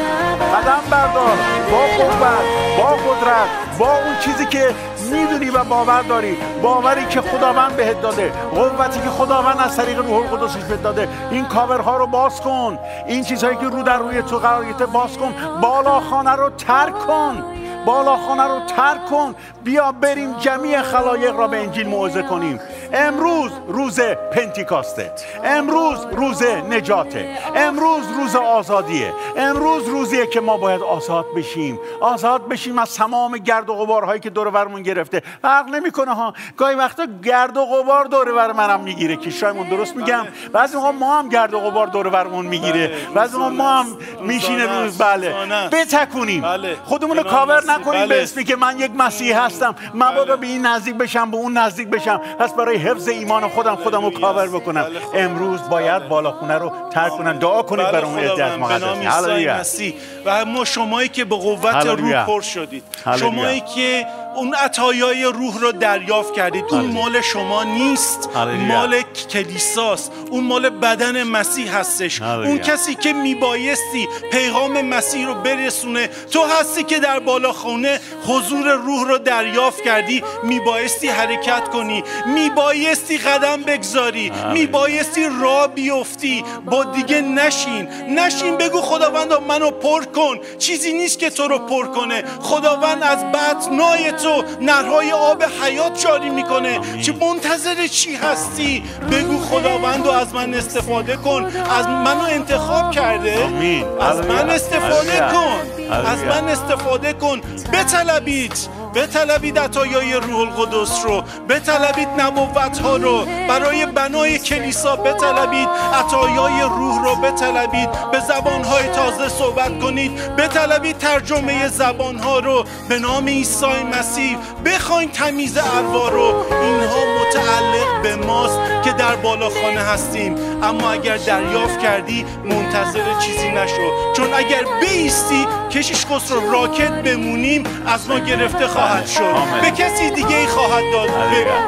قدم بردار. با قوت با قدرت با اون چیزی که می‌دونی و باور داری. باوری که خداوند بهت داده. قوتی که خداوند از طریق روح القدسش بهت داده. این کاورها رو باز کن. این چیزهایی که رو در روی تو قرار باز کن. بالا خانه رو ترک کن. بالاخانه رو ترک کن. بیا بریم جمعی خلایق را به انجیل موعظه کنیم. امروز روز پنتیکاسته. امروز روز نجاته. امروز روز آزادیه. امروز روزیه که ما باید آزاد بشیم. آزاد بشیم از تمام گرد و غبارهایی که دور برمون گرفته. فرق نمی‌کنه ها. گاهی وقتا گرد و غبار دور بر منم می‌گیره. که شایمون درست میگم؟ بعضی موقع ما هم گرد و غبار دور برمون می‌گیره. بله. بعضی موقع ما هم میشینه روز. بله. بتکونیم. بله. خودمون رو کاور نکنیم به اسمی که من یک مسیح هستم. مبادا به این نزدیک بشم به اون نزدیک بشم. پس برای حفظ ایمان خودم خودم رو کاور بکنم. امروز باید بالاخونه رو ترک کنم دعا کنید برای اون عده از مقدس. و ما شمایی که به قوت روح پر شدید. شمایی که اون عطایای روح رو دریافت کردید اون مال شما نیست. مال کلیساست. اون مال بدن مسیح هستش. اون کسی که میبایستی پیغام مسیح رو برسونه. تو هستی که در بالاخانه حضور روح رو دریافت کردی. میبایستی حرکت کنی. میبایستی قدم بگذاری. میبایستی را بیفتی. با دیگه نشین. نشین بگو خداوند منو پر کن. چیزی نیست که تو رو پر کنه. خداوند از بطنای تو نرهای آب حیات جاری می‌کنه. چه منتظر چی هستی؟ بگو خداوند از من استفاده کن. از منو انتخاب کرده. از من استفاده کن. از من استفاده کن. بطلبید بطلبید عطایای روح القدس رو بطلبید نبوت ها رو. برای بنای کلیسا بطلبید عطایای روح رو بطلبید به زبان های تازه صحبت کنید. بطلبید ترجمه زبان ها رو به نام عیسی مسیح. بخواین تمیز اروا رو. اینها متعلق به ماست که در بالاخانه هستیم. اما اگر دریافت کردی منتظر چیزی نشو. چون اگر بیستی کشیش رو راکت بمونیم از ما گرفته خواهد شد. به کسی دیگه ای خواهد داد.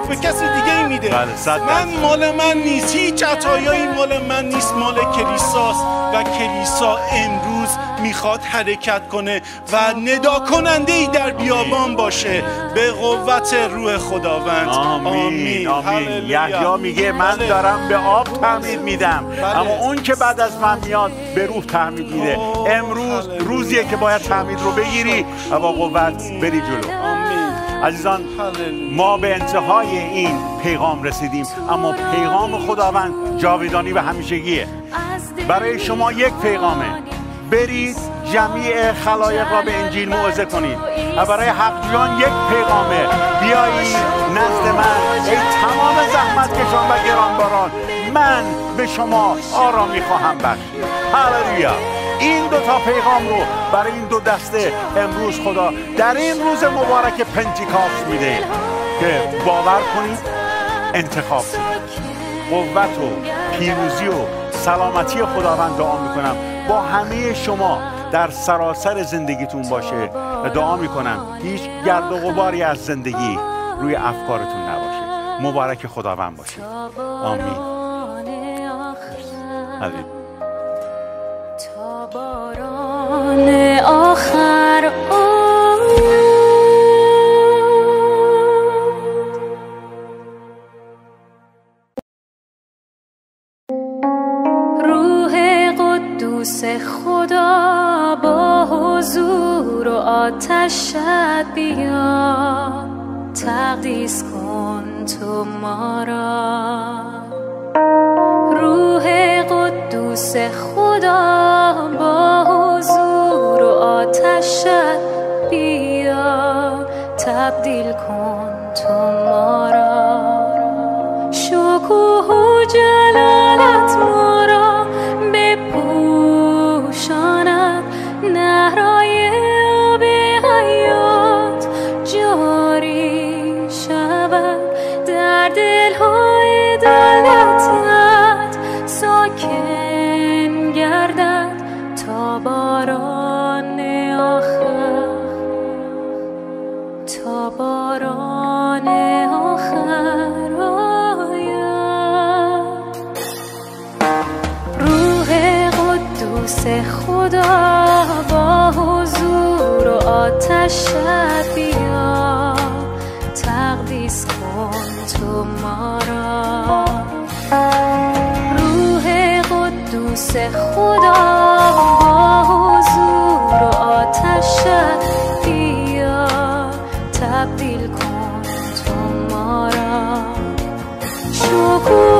به, کسی دیگه ای میده. بله، من مال من نیست. هیچ عطایایی مال من نیست. مال کلیساست. و کلیسا امروز می‌خواد حرکت کنه و ندا کننده ای در بیابان باشه. به قوت روح خداوند. آمین آمین. یحیی میگه من بله. دارم به آب تعمید میدم. بله. اما اون که بعد از من میاد به روح تعمید میده. امروز روزیه که باید تعمید رو بگیری و با قوت بری جلو. عزیزان ما به انتهای این پیغام رسیدیم اما پیغام خداوند جاویدانی و همیشگیه. برای شما یک پیغامه. برید جمیع خلایق را به انجیل موعظه کنید و برای حقیان یک پیغامه. بیایید نزد من. ای تمام زحمت کشان و گرانباران من به شما آرامی خواهم بخشید. هللویا. این دو تا پیغام رو برای این دو دسته امروز خدا در این روز مبارک پنتیکاست میده که باور کنید انتخاب کنید قوت و پیروزی و سلامتی خداوند دعا می‌کنم. با همه شما در سراسر زندگیتون باشه. و دعا می‌کنم. هیچ گرد و غباری از زندگی روی افکارتون نباشه. مبارک خداوند باشه. آمین. باران آخر روح قدوس خدا با حضور و آتشت بیا. تقدیس کن تو ما را. روح قدوس خدا با حضور و آتشت بیا تبدیل کن تو ما را. شکوه و جلالت ما خدا با حضور و آتشت بیا. تقدیس کن تو ما را. روح قدوس خدا با حضور و آتشت بیا. تبدیل کن تو ما را. شکوه